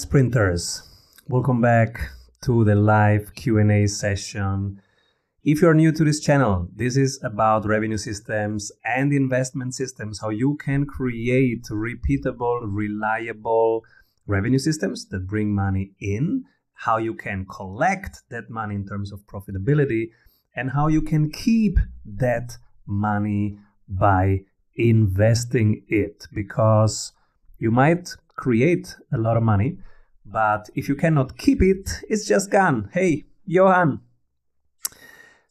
Sprinters, welcome back to the live Q&A session. If you're new to this channel, this is about revenue systems and investment systems, how you can create repeatable, reliable revenue systems that bring money in, how you can collect that money in terms of profitability, and how you can keep that money by investing it because you might create a lot of money, but if you cannot keep it, it's just gone. Hey, Johan.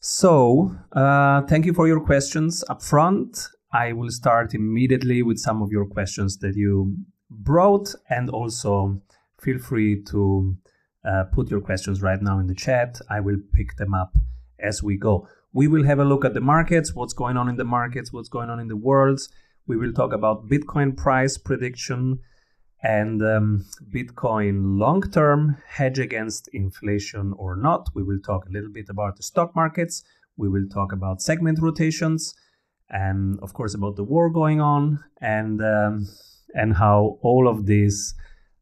So, uh, thank you for your questions up front. I will start immediately with some of your questions that you brought, and also feel free to uh, put your questions right now in the chat. I will pick them up as we go. We will have a look at the markets, what's going on in the markets, what's going on in the world. We will talk about Bitcoin price prediction and um, Bitcoin long term hedge against inflation or not. We will talk a little bit about the stock markets. We will talk about segment rotations and, of course, about the war going on and, um, and how all of this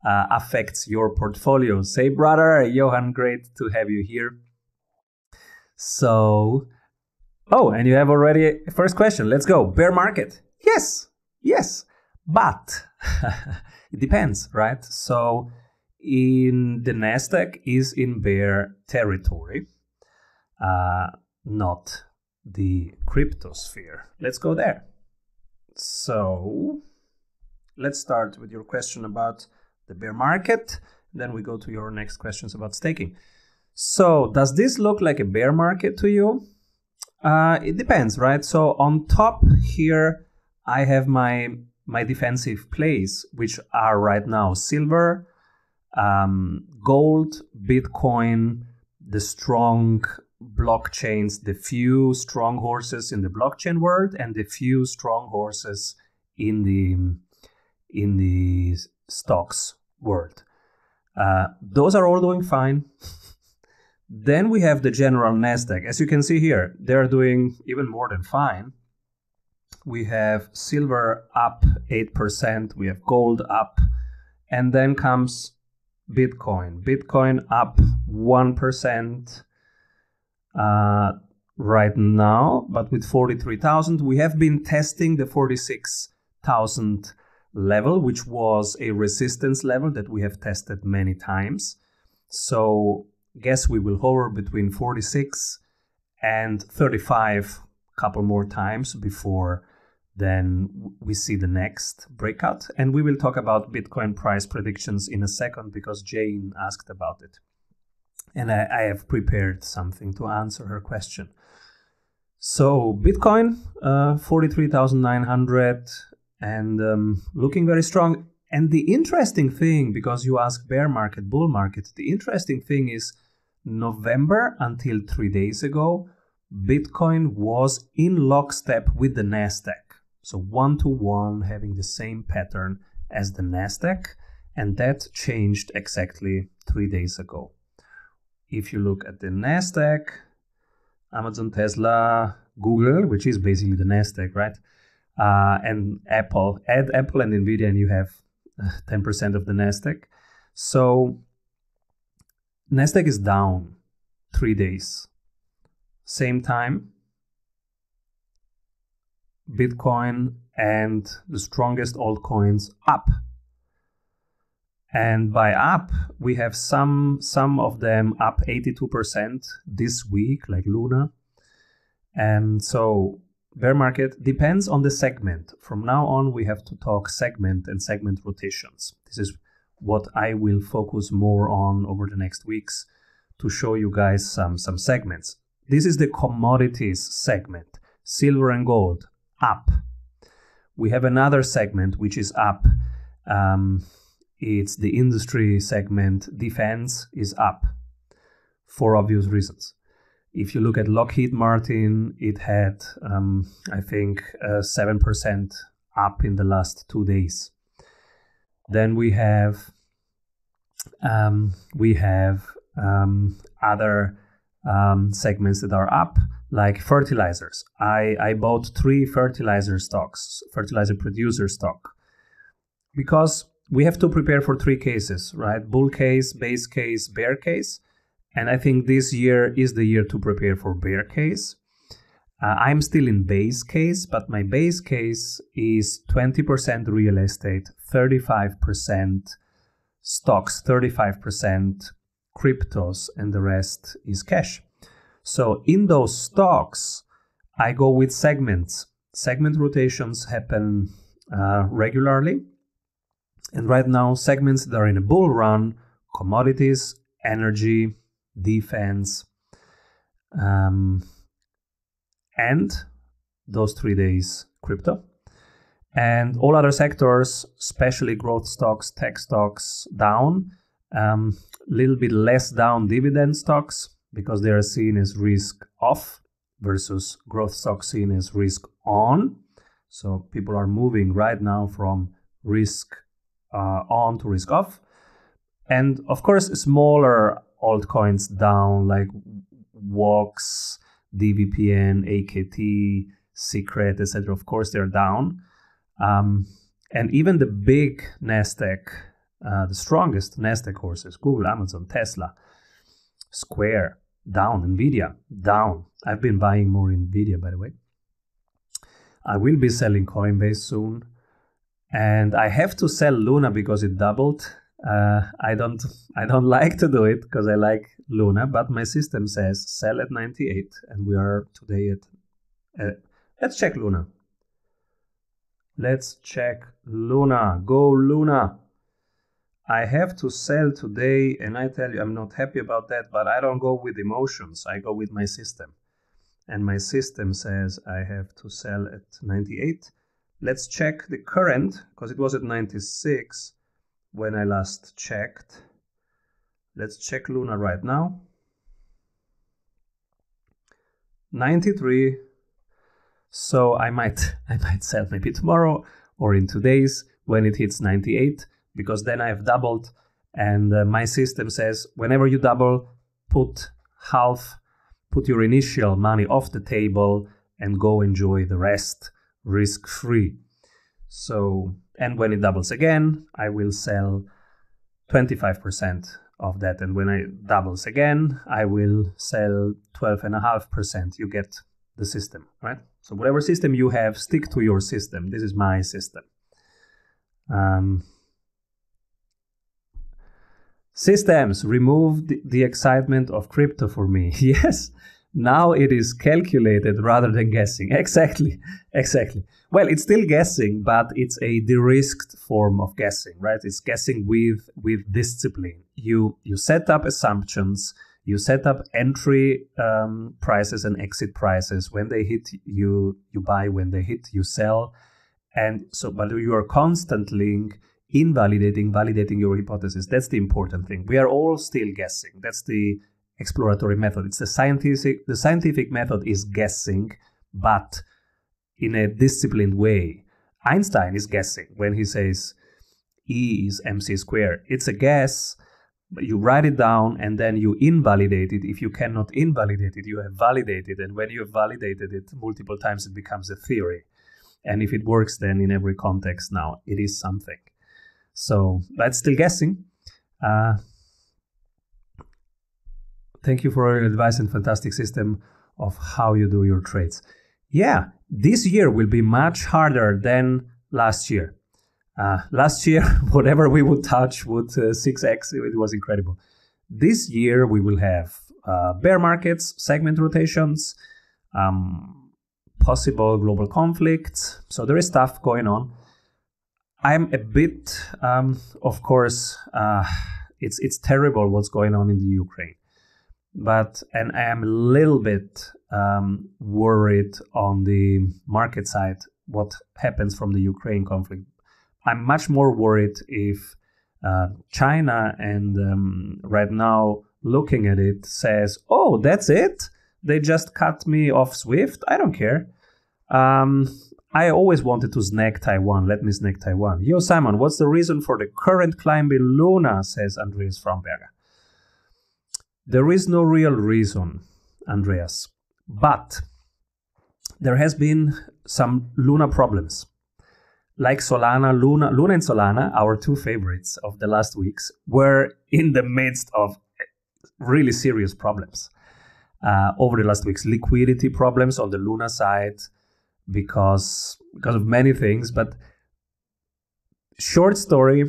uh, affects your portfolio. Say, brother, Johan, great to have you here. So, oh, and you have already first question. Let's go. Bear market. Yes, yes, but it depends, right? So, in the Nasdaq is in bear territory, uh, not the cryptosphere. Let's go there. So, let's start with your question about the bear market. Then we go to your next questions about staking. So, does this look like a bear market to you? Uh, it depends, right? So, on top here, I have my my defensive plays, which are right now silver, um, gold, Bitcoin, the strong blockchains, the few strong horses in the blockchain world, and the few strong horses in the in the stocks world. Uh, those are all doing fine. then we have the general Nasdaq. As you can see here, they're doing even more than fine. We have silver up 8%, we have gold up, and then comes Bitcoin. Bitcoin up 1% uh, right now, but with 43,000. We have been testing the 46,000 level, which was a resistance level that we have tested many times. So guess we will hover between 46 and 35 couple more times before then we see the next breakout and we will talk about bitcoin price predictions in a second because jane asked about it and i, I have prepared something to answer her question so bitcoin uh, 43900 and um, looking very strong. And the interesting thing, because you ask bear market, bull market, the interesting thing is November until three days ago, Bitcoin was in lockstep with the NASDAQ. So one to one, having the same pattern as the NASDAQ. And that changed exactly three days ago. If you look at the NASDAQ, Amazon, Tesla, Google, which is basically the NASDAQ, right? uh, and Apple. Add Apple and Nvidia, and you have 10% uh, of the Nasdaq. So Nasdaq is down three days. Same time, Bitcoin and the strongest altcoins up. And by up, we have some some of them up 82% this week, like Luna. And so bear market depends on the segment. From now on, we have to talk segment and segment rotations. This is what I will focus more on over the next weeks to show you guys some, some segments. This is the commodities segment, silver and gold, up. We have another segment which is up. Um, it's the industry segment, defense is up for obvious reasons. If you look at Lockheed Martin, it had, um, I think, uh, 7% up in the last two days. Then we have um, we have um, other um, segments that are up, like fertilizers. I, I bought three fertilizer stocks, fertilizer producer stock, because we have to prepare for three cases, right? Bull case, base case, bear case. And I think this year is the year to prepare for bear case. Uh, I'm still in base case, but my base case is 20% real estate, 35% stocks, 35% cryptos, and the rest is cash. So in those stocks, I go with segments. Segment rotations happen uh, regularly. And right now, segments that are in a bull run commodities, energy, defense, um, and those three days crypto. And all other sectors, especially growth stocks, tech stocks, down. Um, little bit less down dividend stocks because they are seen as risk off versus growth stocks seen as risk on. So people are moving right now from risk uh, on to risk off. And of course, smaller altcoins down like Vox, DVPN, AKT, Secret, etc. Of course, they're down. Um, and even the big Nasdaq, uh, the strongest Nasdaq horses, Google, Amazon, Tesla, Square, down. Nvidia, down. I've been buying more Nvidia, by the way. I will be selling Coinbase soon. And I have to sell Luna because it doubled uh, I don't I don't like to do it because I like Luna, but my system says sell at 98, and we are today at. Uh, let's check Luna. Let's check Luna. Go Luna. I have to sell today, and I tell you I'm not happy about that, but I don't go with emotions. I go with my system, and my system says I have to sell at 98. Let's check the current because it was at 96 when I last checked. Let's check Luna right now. 93. So I might I might sell maybe tomorrow or in two days when it hits 98 because then I have doubled and uh, my system says whenever you double put half put your initial money off the table and go enjoy the rest risk free. So and when it doubles again, I will sell 25% of that. And when it doubles again, I will sell 12.5%. You get the system, right? So whatever system you have, stick to your system. This is my system. Um, systems removed the, excitement of crypto for me. yes, now it is calculated rather than guessing. Exactly, exactly. Well, it's still guessing, but it's a de-risked form of guessing, right? It's guessing with with discipline. You you set up assumptions, you set up entry um, prices and exit prices. When they hit, you you buy. When they hit, you sell. And so, but you are constantly invalidating, validating your hypothesis. That's the important thing. We are all still guessing. That's the exploratory method. It's the scientific the scientific method is guessing, but in a disciplined way. Einstein is guessing when he says E is mc squared. It's a guess, you write it down and then you invalidate it. If you cannot invalidate it, you have validated, and when you have validated it multiple times, it becomes a theory. And if it works, then in every context now, it is something. So that's still guessing. Uh, thank you for your advice and fantastic system of how you do your trades. Yeah, this year will be much harder than last year. Uh, last year, whatever we would touch would uh, 6x, it was incredible. This year, we will have uh, bear markets, segment rotations, um, possible global conflicts. So there is stuff going on. I'm a bit, um, of course, uh, it's it's terrible what's going on in the Ukraine but and I am a little bit um, worried on the market side what happens from the Ukraine conflict. I'm much more worried if uh, China and um, right now looking at it says, "Oh, that's it. They just cut me off Swift. I don't care." Um, I always wanted to snag Taiwan. Let me snag Taiwan. Yo, Simon, what's the reason for the current climb in Luna? Says Andreas Fromberger. There is no real reason, Andreas, but there has been some Luna problems. like Solana, Luna, Luna and Solana, our two favorites of the last weeks, were in the midst of really serious problems uh, over the last weeks. Liquidity problems on the Luna side because because of many things. But short story: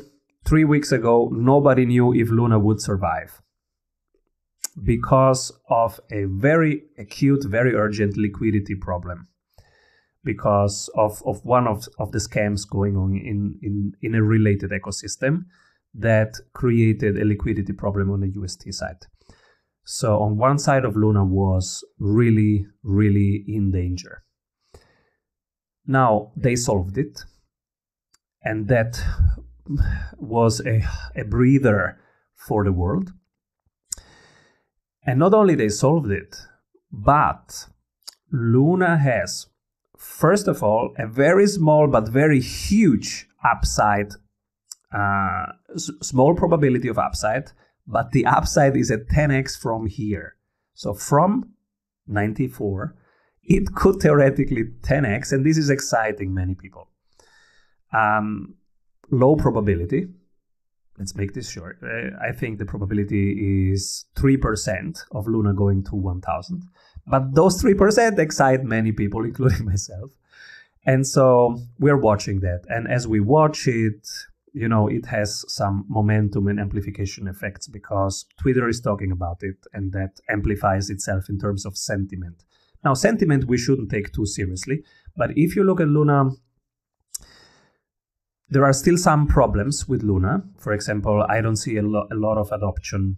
three weeks ago, nobody knew if Luna would survive because of a very acute, very urgent liquidity problem. Because of, of one of, of the scams going on in, in, in a related ecosystem that created a liquidity problem on the UST side. So on one side of Luna was really, really in danger. Now they solved it, and that was a, a breather for the world. And not only they solved it, but Luna has, first of all, a very small but very huge upside, uh, s- small probability of upside but the upside is at 10x from here. So from 94, it could theoretically 10x, and this is exciting many people. Um, low probability. Let's make this short. Uh, I think the probability is 3% of Luna going to 1000. But those 3% excite many people, including myself. And so we're watching that. And as we watch it, you know it has some momentum and amplification effects because twitter is talking about it and that amplifies itself in terms of sentiment now sentiment we shouldn't take too seriously but if you look at luna there are still some problems with luna for example i don't see a, lo- a lot of adoption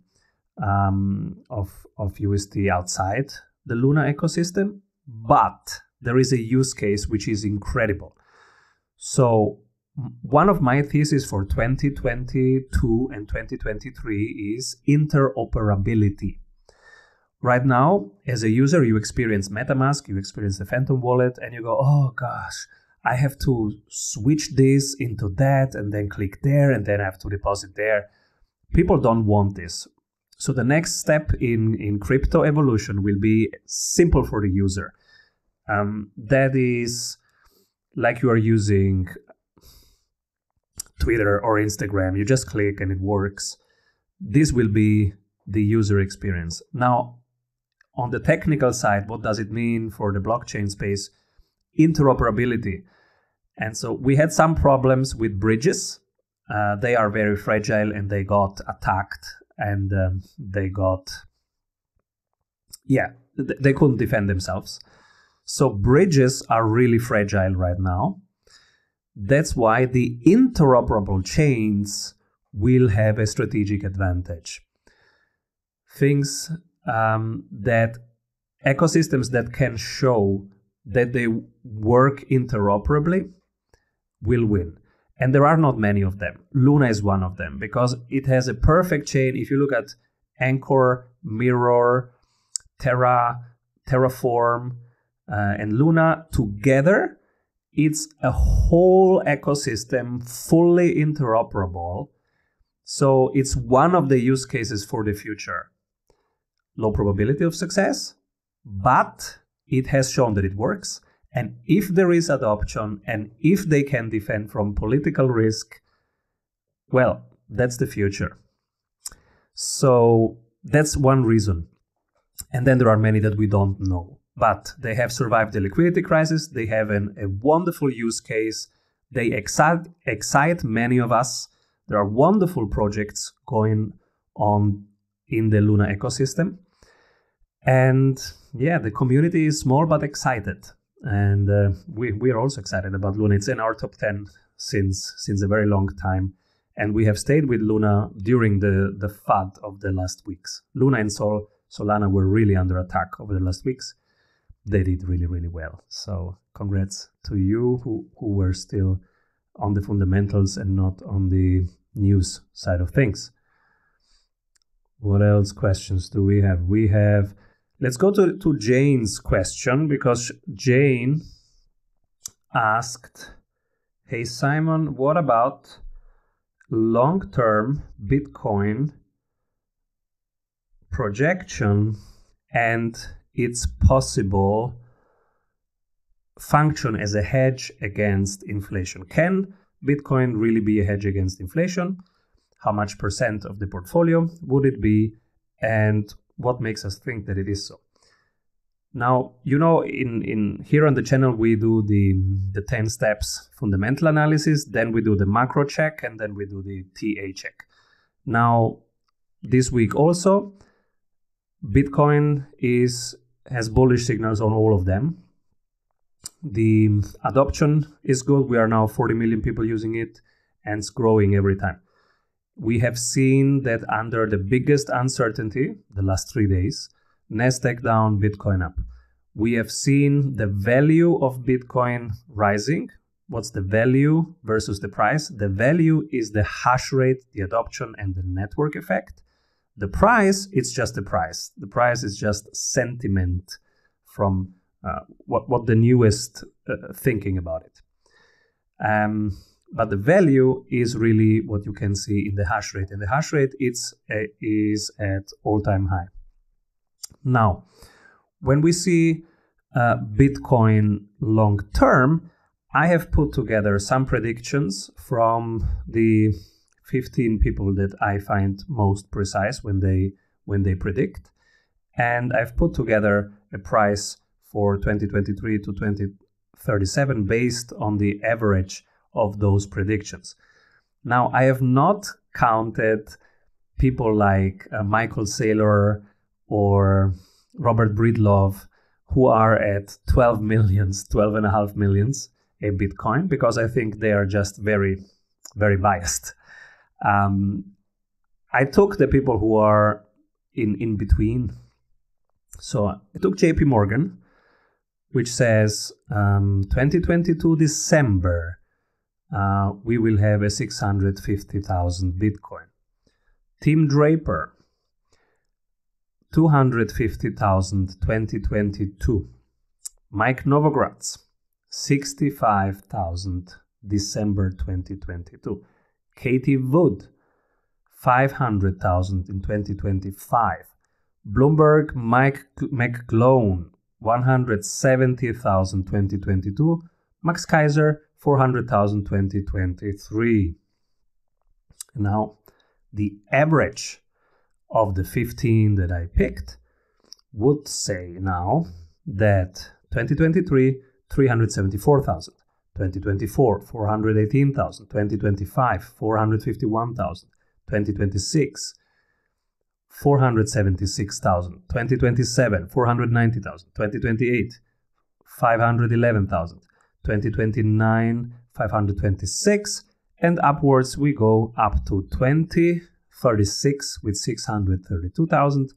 um, of, of ust outside the luna ecosystem but there is a use case which is incredible so one of my theses for 2022 and 2023 is interoperability. Right now, as a user, you experience MetaMask, you experience the Phantom wallet, and you go, oh gosh, I have to switch this into that and then click there and then I have to deposit there. People don't want this. So the next step in, in crypto evolution will be simple for the user. Um, that is like you are using Twitter or Instagram. You just click and it works. This will be the user experience. Now, on the technical side, what does it mean for the blockchain space? Interoperability. And so we had some problems with bridges. Uh, they are very fragile and they got attacked and um, they got, yeah, th- they couldn't defend themselves. So bridges are really fragile right now. That's why the interoperable chains will have a strategic advantage. Things um, that ecosystems that can show that they work interoperably will win. And there are not many of them. Luna is one of them because it has a perfect chain. If you look at Anchor, Mirror, Terra, Terraform, uh, and Luna together, it's a whole ecosystem fully interoperable. So it's one of the use cases for the future. Low probability of success, but it has shown that it works. And if there is adoption and if they can defend from political risk, well, that's the future. So that's one reason. And then there are many that we don't know but they have survived the liquidity crisis. They have an, a wonderful use case. They excite, excite many of us. There are wonderful projects going on in the Luna ecosystem. And yeah, the community is small but excited. And uh, we, we are also excited about Luna. It's in our top 10 since, since a very long time. And we have stayed with Luna during the, the FUD of the last weeks. Luna and Sol, Solana were really under attack over the last weeks they did really really well so congrats to you who who were still on the fundamentals and not on the news side of things what else questions do we have we have let's go to, to jane's question because jane asked hey simon what about long-term bitcoin projection and it's possible function as a hedge against inflation. Can Bitcoin really be a hedge against inflation? How much percent of the portfolio would it be? And what makes us think that it is so? Now, you know, in, in here on the channel, we do the, the 10 steps fundamental analysis, then we do the macro check, and then we do the TA check. Now, this week also, Bitcoin is has bullish signals on all of them. The adoption is good. We are now 40 million people using it and it's growing every time. We have seen that under the biggest uncertainty, the last three days, Nasdaq down, Bitcoin up. We have seen the value of Bitcoin rising. What's the value versus the price? The value is the hash rate, the adoption, and the network effect. The price, it's just the price. The price is just sentiment from uh, what, what the newest uh, thinking about it. Um, but the value is really what you can see in the hash rate. And the hash rate it's, uh, is at all-time high. Now, when we see uh, Bitcoin long term, I have put together some predictions from the 15 people that I find most precise when they when they predict, and I've put together a price for 2023 to 2037 based on the average of those predictions. Now, I have not counted people like uh, Michael Saylor or Robert Breedlove who are at 12 millions, 12 and a half millions a Bitcoin because I think they are just very, very biased. Um, I took the people who are in, in between. So I took JP Morgan, which says um, 2022 December, uh, we will have a 650,000 Bitcoin. Tim Draper, 250,000 2022. Mike Novogratz, 65,000 December 2022. Cathie Wood, 500,000 in 2025. Bloomberg Mike McGlone, 170,000 2022. Max Keiser, 400,000 2023. Now, the average of the 15 that I picked would say now that 2023, 374,000. 2024, 418,000. 2025, 451,000. 2026, 476,000. 2027, 490,000. 2028, 511,000. 2029, 526. And upwards we go up to 2036 with 632,000,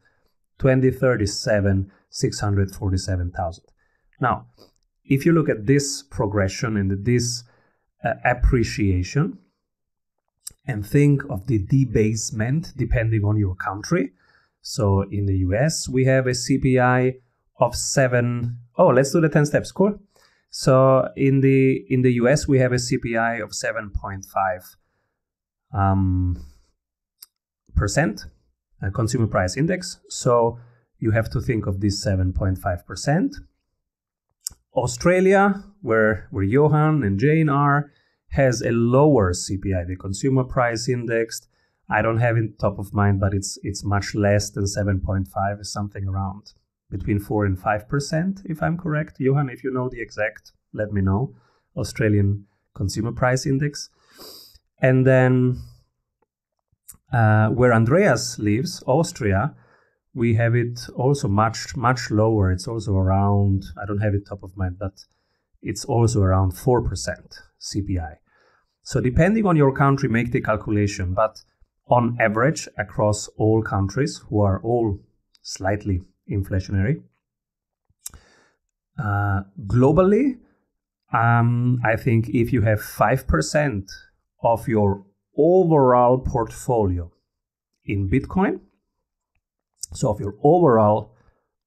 2037 647,000. Now, if you look at this progression and this uh, appreciation and think of the debasement depending on your country. So in the US, we have a CPI of 7 Oh, let's do the 10 steps. Cool. So in the in the US, we have a CPI of 7.5 um, percent uh, consumer price index. So you have to think of this 7.5%. Australia, where, where Johan and Jane are, has a lower CPI, the consumer price index. I don't have it top of mind, but it's it's much less than 7.5, something around between 4 and 5%, if I'm correct. Johan, if you know the exact, let me know. Australian consumer price index. And then uh, where Andreas lives, Austria, we have it also much much lower. It's also around I don't have it top of mind, but it's also around four percent CPI. So depending on your country, make the calculation. But on average, across all countries who are all slightly inflationary, uh, globally, um, I think if you have five percent of your overall portfolio in Bitcoin. So, of your overall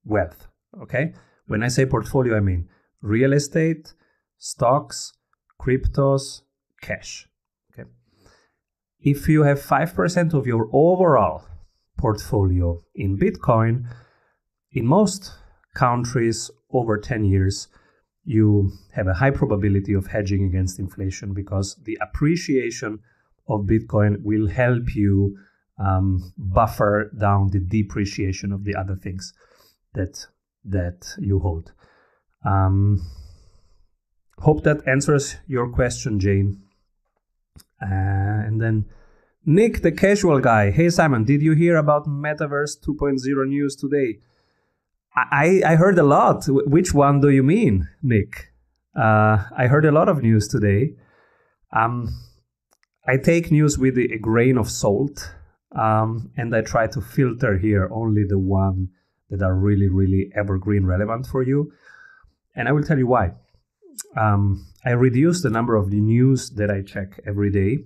wealth. Okay. When I say portfolio, I mean real estate, stocks, cryptos, cash. Okay. If you have 5% of your overall portfolio in Bitcoin, in most countries over 10 years, you have a high probability of hedging against inflation because the appreciation of Bitcoin will help you um, buffer down the depreciation of the other things that that you hold. Um, hope that answers your question, Jane. Uh, and then Nick, the casual guy. Hey Simon, did you hear about Metaverse 2.0 news today? I, I heard a lot. Which one do you mean, Nick? Uh, I heard a lot of news today. Um, I take news with a grain of salt, um, and I try to filter here only the one that are really, really evergreen relevant for you. And I will tell you why. Um, I reduce the number of the news that I check every day.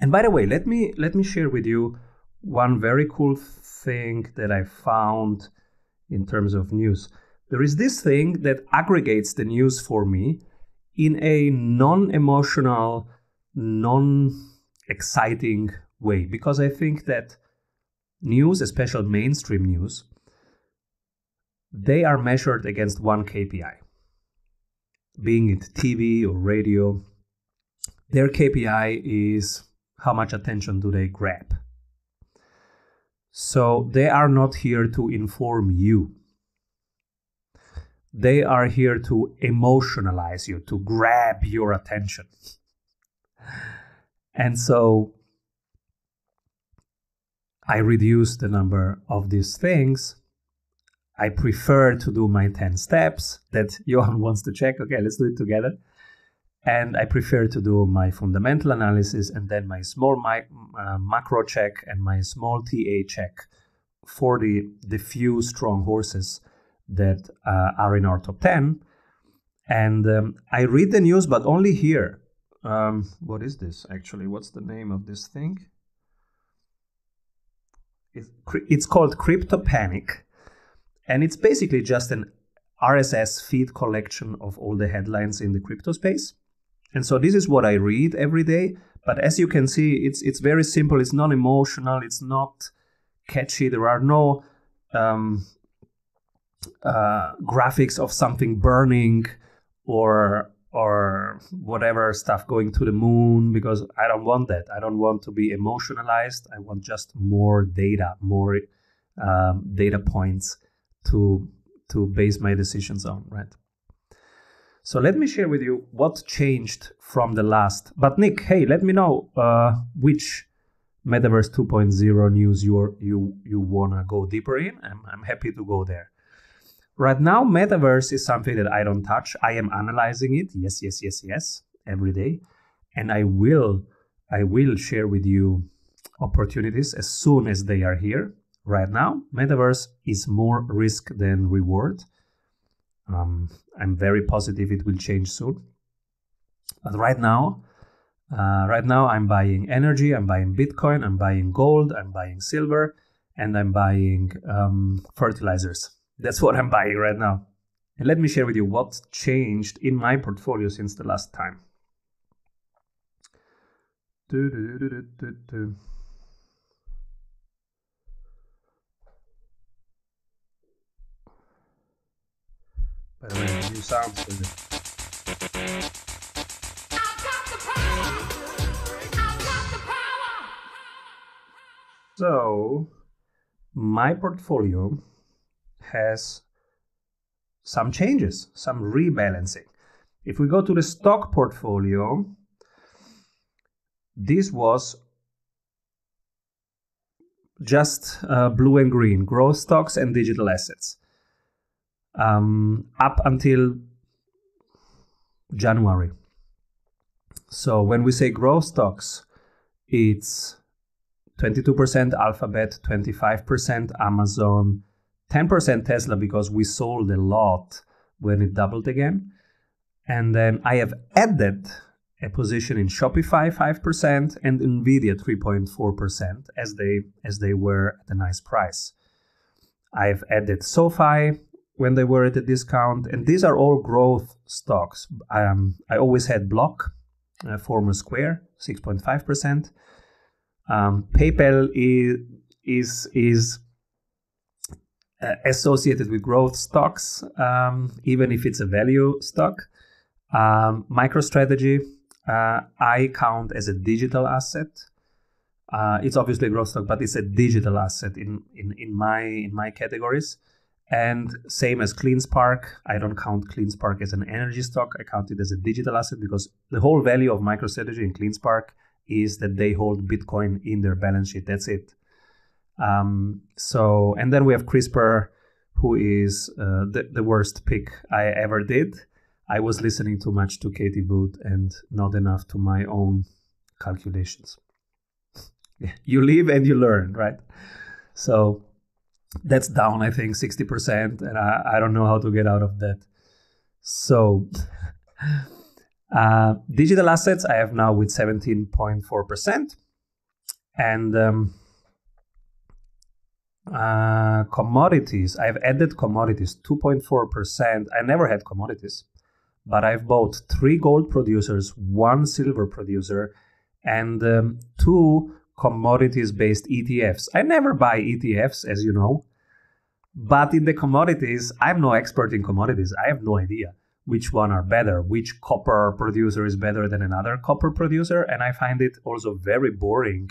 And by the way, let me let me share with you one very cool thing that I found in terms of news. There is this thing that aggregates the news for me in a non-emotional, non-exciting way because I think that news, especially mainstream news, they are measured against one KPI. Being it TV or radio, their KPI is how much attention do they grab. So they are not here to inform you. They are here to emotionalize you, to grab your attention. And so I reduce the number of these things I prefer to do my 10 steps that Johan wants to check. Okay, let's do it together. And I prefer to do my fundamental analysis and then my small uh, macro check and my small TA check for the, the few strong horses that uh, are in our top 10. And um, I read the news, but only here. Um, what is this actually? What's the name of this thing? It's called Crypto Panic and it's basically just an RSS feed collection of all the headlines in the crypto space. And so this is what I read every day. But as you can see, it's it's very simple. It's non emotional. It's not catchy. There are no um, uh, graphics of something burning or or whatever stuff going to the moon because I don't want that. I don't want to be emotionalized. I want just more data, more um, data points to to base my decisions on, right? So let me share with you what changed from the last. But Nick, hey, let me know uh, which Metaverse 2.0 news you you you wanna go deeper in. I'm I'm happy to go there. Right now, Metaverse is something that I don't touch. I am analyzing it. Yes, yes, yes, yes, every day, and I will I will share with you opportunities as soon as they are here right now. Metaverse is more risk than reward. Um, I'm very positive it will change soon. But right now, uh, right now I'm buying energy, I'm buying Bitcoin, I'm buying gold, I'm buying silver, and I'm buying um, fertilizers. That's what I'm buying right now. And let me share with you what changed in my portfolio since the last time. Do, do, do, By the way, new sounds for. So, my portfolio has some changes, some rebalancing. If we go to the stock portfolio, this was just uh, blue and green, growth stocks and digital assets um, up until January. So when we say growth stocks, it's 22% Alphabet, 25% Amazon, 10% Tesla because we sold a lot when it doubled again. And then I have added a position in Shopify 5% and Nvidia 3.4% as they as they were at a nice price. I've added SoFi when they were at a discount. And these are all growth stocks. Um, I always had Block, uh, former Square, 6.5%. Um, PayPal is, is, uh, associated with growth stocks, um, even if it's a value stock. Um, MicroStrategy, uh, I count as a digital asset. Uh, it's obviously a growth stock, but it's a digital asset in, in, in my in my categories. And same as CleanSpark, I don't count CleanSpark as an energy stock. I count it as a digital asset because the whole value of MicroStrategy and CleanSpark is that they hold Bitcoin in their balance sheet. That's it. Um, so, and then we have CRISPR, who is uh, the, the worst pick I ever did. I was listening too much to Cathie Wood and not enough to my own calculations. you live and you learn, right? So that's down, I think, 60%, and I, I don't know how to get out of that. So, uh, digital assets I have now with 17.4%. And um, uh, commodities, I've added commodities 2.4%. I never had commodities, but I've bought three gold producers, one silver producer, and um, two commodities based ETFs. I never buy ETFs, as you know, but in the commodities, I'm no expert in commodities. I have no idea which one are better, which copper producer is better than another copper producer. And I find it also very boring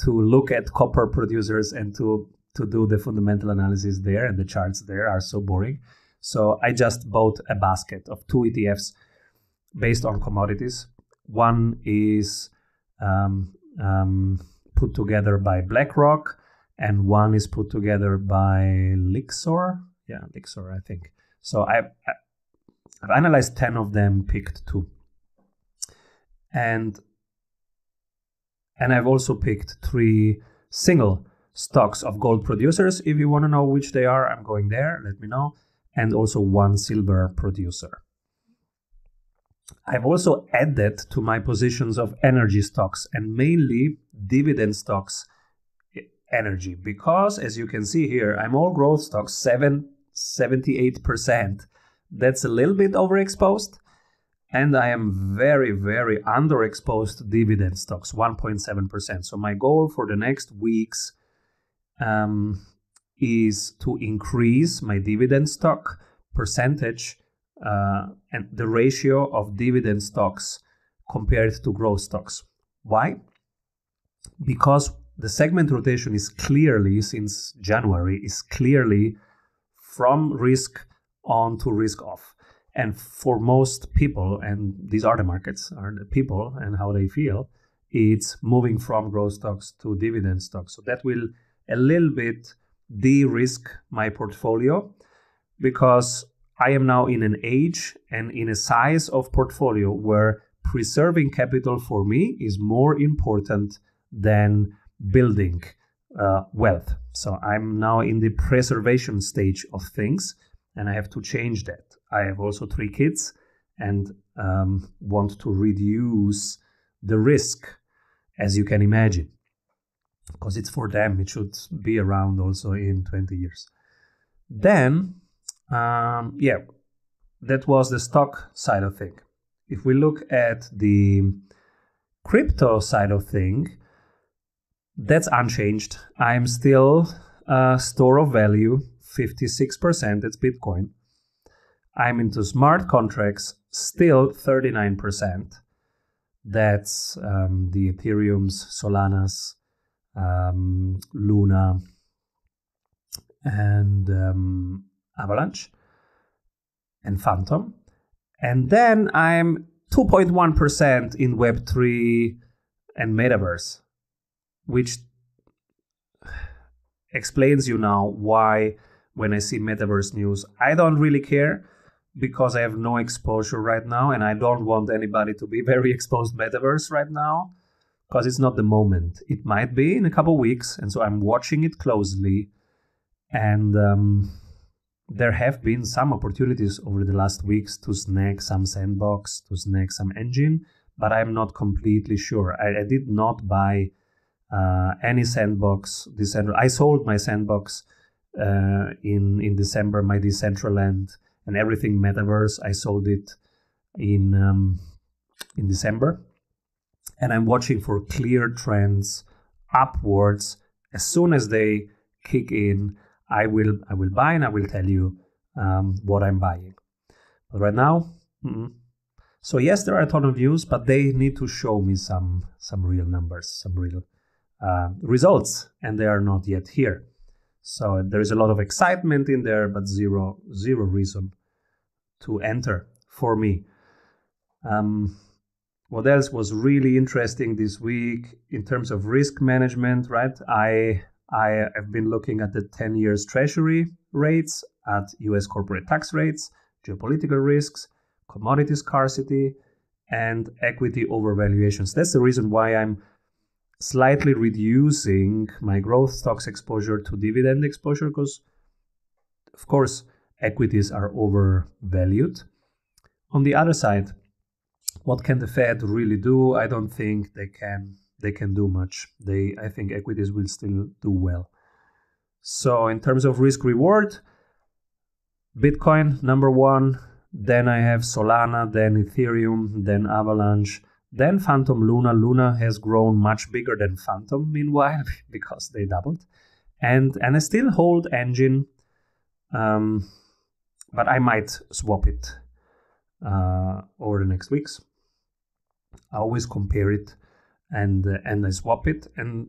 to look at copper producers and to to do the fundamental analysis there and the charts there are so boring. So I just bought a basket of two ETFs based on commodities. One is um, um, put together by BlackRock, and one is put together by Lyxor. Yeah, Lyxor, I think. So I've, I've analyzed 10 of them, picked two. And and I've also picked three single stocks of gold producers. If you want to know which they are, I'm going there, let me know. And also one silver producer. I've also added to my positions of energy stocks and mainly dividend stocks energy because as you can see here, I'm all growth stocks, 7 78%. That's a little bit overexposed. And I am very, very underexposed to dividend stocks, 1.7%. So my goal for the next weeks um, is to increase my dividend stock percentage uh, and the ratio of dividend stocks compared to growth stocks. Why? Because the segment rotation is clearly, since January, is clearly from risk on to risk off. And for most people, and these are the markets, are the people and how they feel, it's moving from growth stocks to dividend stocks. So that will a little bit de risk my portfolio because I am now in an age and in a size of portfolio where preserving capital for me is more important than building uh, wealth. So I'm now in the preservation stage of things and I have to change that. I have also three kids and um, want to reduce the risk, as you can imagine because it's for them. It should be around also in 20 years. Then, um, yeah, that was the stock side of thing. If we look at the crypto side of thing, that's unchanged. I'm still a store of value, 56%, that's Bitcoin. I'm into smart contracts, still 39%. That's um, the Ethereum's, Solana's, um, Luna, and um, Avalanche and Fantom. And then I'm 2.1% in Web3 and Metaverse, which explains you now why when I see Metaverse news, I don't really care because I have no exposure right now and I don't want anybody to be very exposed Metaverse right now because it's not the moment. It might be in a couple weeks, and so I'm watching it closely. And um, there have been some opportunities over the last weeks to snag some sandbox, to snag some Enjin, but I'm not completely sure. I, I did not buy uh, any sandbox. December. I sold my sandbox uh, in in December, my Decentraland and everything Metaverse. I sold it in um, in December and I'm watching for clear trends upwards. As soon as they kick in, I will I will buy and I will tell you um, what I'm buying. But right now, mm-mm. so yes, there are a ton of views, but they need to show me some some real numbers, some real uh, results, and they are not yet here. So there is a lot of excitement in there, but zero zero reason to enter for me. Um, what else was really interesting this week in terms of risk management? Right, I I have been looking at the 10 years treasury rates, at US corporate tax rates, geopolitical risks, commodity scarcity, and equity overvaluations. That's the reason why I'm slightly reducing my growth stocks exposure to dividend exposure because, of course, equities are overvalued. On the other side, what can the Fed really do? I don't think they can they can do much. They I think equities will still do well. So in terms of risk reward, Bitcoin number one, then I have Solana, then Ethereum, then Avalanche, then Fantom Luna. Luna has grown much bigger than Fantom meanwhile because they doubled. And and I still hold Enjin, um, but I might swap it uh, over the next weeks. I always compare it and uh, and I swap it, and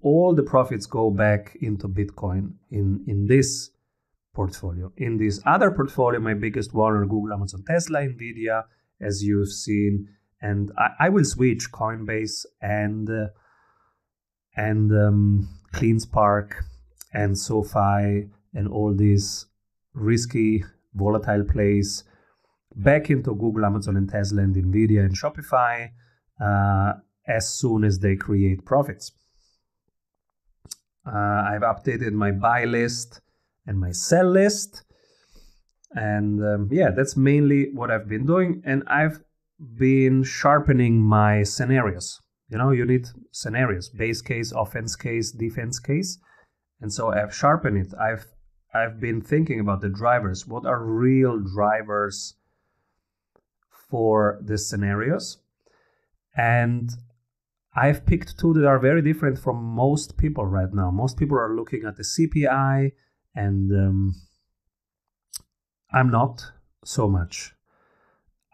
all the profits go back into Bitcoin in in this portfolio. In this other portfolio, my biggest one are Google, Amazon, Tesla, Nvidia, as you've seen and I, I will switch Coinbase and uh, and um, CleanSpark and SoFi and all these risky volatile plays back into Google, Amazon, and Tesla, and Nvidia and Shopify uh, as soon as they create profits. Uh, I've updated my buy list and my sell list. And um, yeah, that's mainly what I've been doing. And I've been sharpening my scenarios. You know, you need scenarios, base case, offense case, defense case. And so I've sharpened it. I've I've been thinking about the drivers. What are real drivers for the scenarios? And I've picked two that are very different from most people right now. Most people are looking at the CPI, and um, I'm not so much.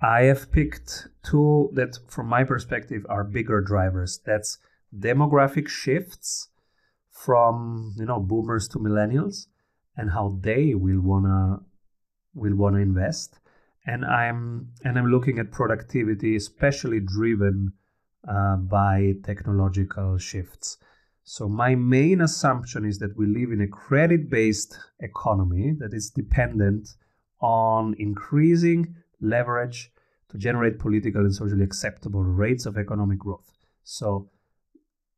I have picked two that, from my perspective, are bigger drivers. That's demographic shifts from you know boomers to millennials and how they will wanna will wanna invest. And I'm and I'm looking at productivity, especially driven uh, by technological shifts. So my main assumption is that we live in a credit-based economy that is dependent on increasing leverage to generate political and socially acceptable rates of economic growth. So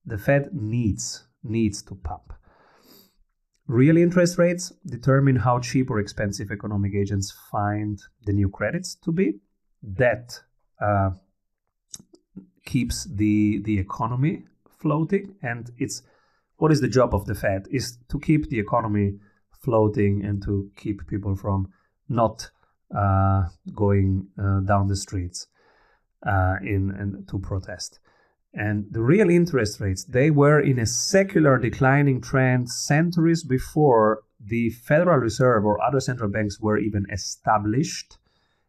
the Fed needs needs to pump. Real interest rates determine how cheap or expensive economic agents find the new credits to be. That uh, keeps the the economy floating, and it's what is the job of the Fed is to keep the economy floating and to keep people from not uh, going uh, down the streets uh, in and to protest. And the real interest rates they were in a secular declining trend centuries before the Federal Reserve or other central banks were even established.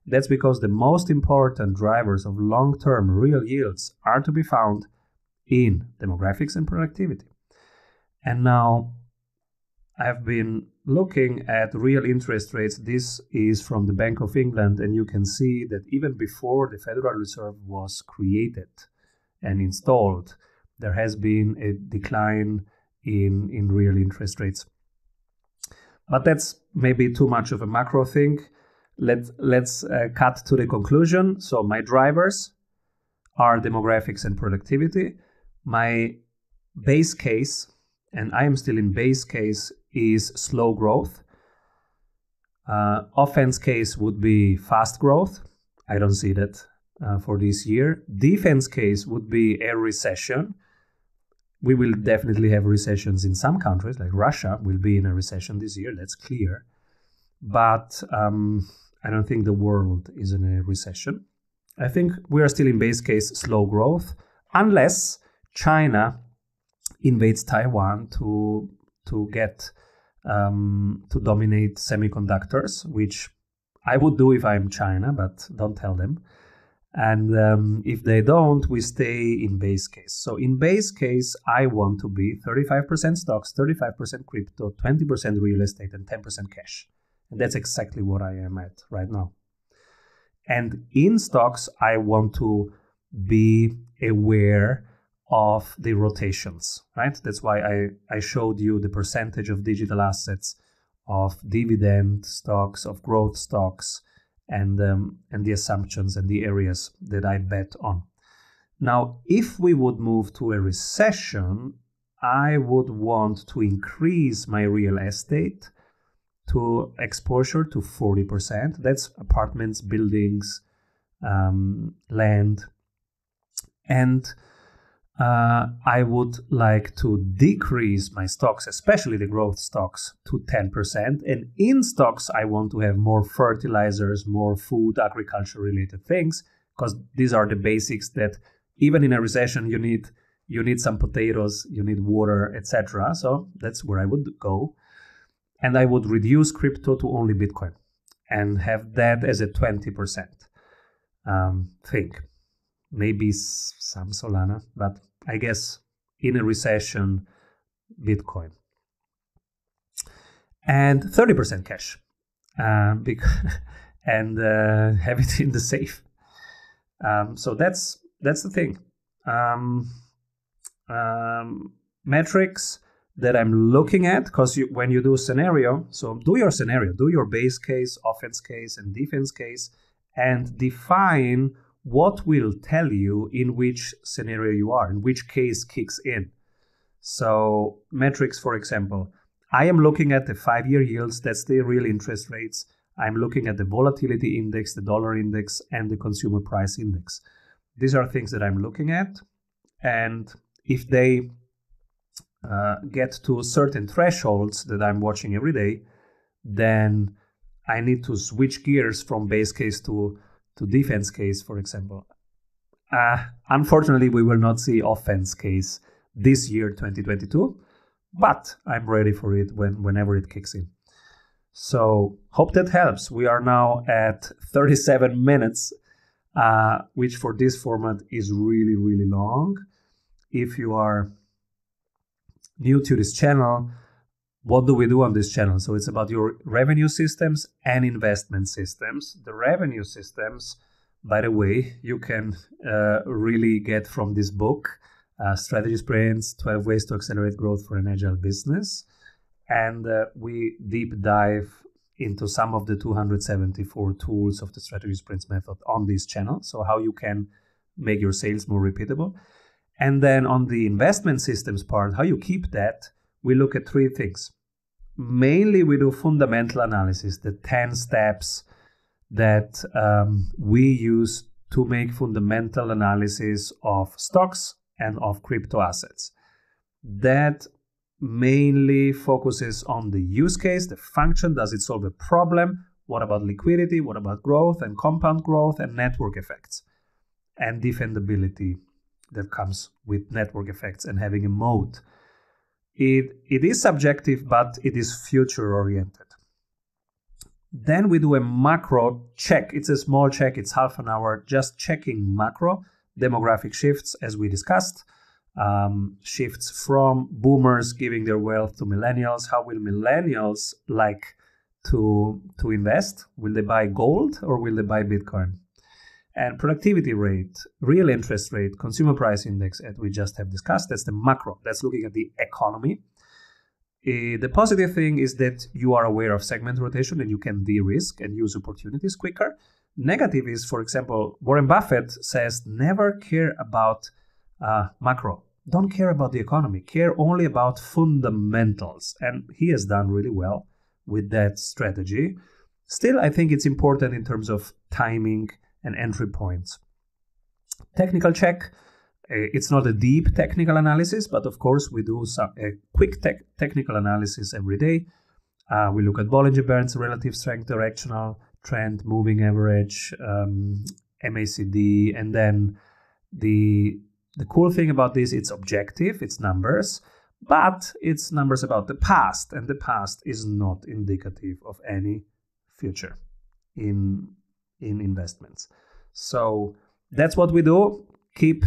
That's because the most important drivers of long term real yields are to be found in demographics and productivity. And now I've been looking at real interest rates. This is from the Bank of England, and you can see that even before the Federal Reserve was created and installed, there has been a decline in, in real interest rates. But that's maybe too much of a macro thing. Let, let's uh, cut to the conclusion. So, my drivers are demographics and productivity. My base case, and I am still in base case, is slow growth. Uh, offense case would be fast growth. I don't see that uh, for this year. Defense case would be a recession. We will definitely have recessions in some countries, like Russia will be in a recession this year, that's clear. But um, I don't think the world is in a recession. I think we are still in base case slow growth, unless China invades Taiwan to to get um, to dominate semiconductors, which I would do if I'm China, but don't tell them. And um, if they don't, we stay in base case. So in base case, I want to be 35% stocks, 35% crypto, 20% real estate, and 10% cash. And that's exactly what I am at right now. And in stocks, I want to be aware of the rotations, right? That's why I, I showed you the percentage of digital assets, of dividend stocks, of growth stocks, and, um, and the assumptions and the areas that I bet on. Now, if we would move to a recession, I would want to increase my real estate to exposure to 40%. That's apartments, buildings, um, land. And uh, I would like to decrease my stocks, especially the growth stocks, to 10%. And in stocks, I want to have more fertilizers, more food, agriculture related things, because these are the basics that even in a recession you need. You need some potatoes, you need water, etc. So that's where I would go. And I would reduce crypto to only Bitcoin and have that as a 20% um, thing maybe some Solana, but I guess in a recession, Bitcoin. And 30% cash. Because, and uh, have it in the safe. Um, so that's that's the thing. Um, um, metrics that I'm looking at because when you do scenario, so do your scenario, do your base case, offense case, and defense case, and define what will tell you in which scenario you are, in which case kicks in. So, metrics, for example, I am looking at the five year yields, that's the real interest rates. I'm looking at the volatility index, the dollar index, and the consumer price index. These are things that I'm looking at. And if they uh, get to certain thresholds that I'm watching every day, then I need to switch gears from base case to to defense case, for example. Uh, unfortunately, we will not see offense case this year, 2022, but I'm ready for it when, whenever it kicks in. So, hope that helps. We are now at 37 minutes, uh, which for this format is really, really long. If you are new to this channel, what do we do on this channel? So it's about your revenue systems and investment systems. The revenue systems, by the way, you can uh, really get from this book, uh, Strategy Sprints 12 Ways to Accelerate Growth for an Agile Business. And uh, we deep dive into some of the 274 tools of the Strategy Sprints method on this channel. So, how you can make your sales more repeatable. And then on the investment systems part, how you keep that we look at three things. Mainly, we do fundamental analysis, the 10 steps that um, we use to make fundamental analysis of stocks and of crypto assets. That mainly focuses on the use case, the function, does it solve a problem? What about liquidity? What about growth and compound growth and network effects? And defendability that comes with network effects and having a moat it, it is subjective, but it is future oriented. Then we do a macro check. It's a small check, it's half an hour, just checking macro demographic shifts, as we discussed. Um, shifts from boomers giving their wealth to millennials. How will millennials like to to invest? Will they buy gold or will they buy Bitcoin? And productivity rate, real interest rate, consumer price index, as we just have discussed. That's the macro. That's looking at the economy. Uh, the positive thing is that you are aware of segment rotation and you can de-risk and use opportunities quicker. Negative is, for example, Warren Buffett says never care about uh, macro. Don't care about the economy. Care only about fundamentals. And he has done really well with that strategy. Still, I think it's important in terms of timing and entry points. Technical check. Uh, it's not a deep technical analysis, but of course we do some, a quick te- technical analysis every day. Uh, we look at Bollinger Bands, relative strength, directional trend, moving average, um, MACD, and then the the cool thing about this it's objective, it's numbers, but it's numbers about the past, and the past is not indicative of any future in in investments. So that's what we do. Keep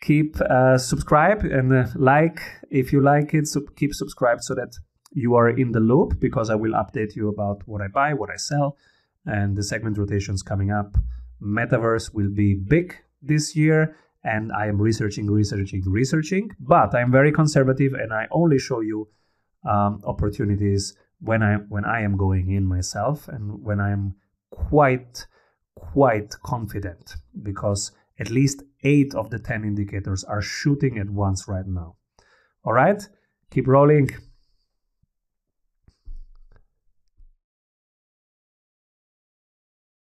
keep uh, subscribe and uh, like if you like it. Sub- keep subscribed so that you are in the loop because I will update you about what I buy, what I sell, and the segment rotations coming up. Metaverse will be big this year, and I am researching, researching, researching. But I'm very conservative, and I only show you um, opportunities when I when I am going in myself and when I'm quite quite confident because at least eight of the ten indicators are shooting at once right now. All right, keep rolling.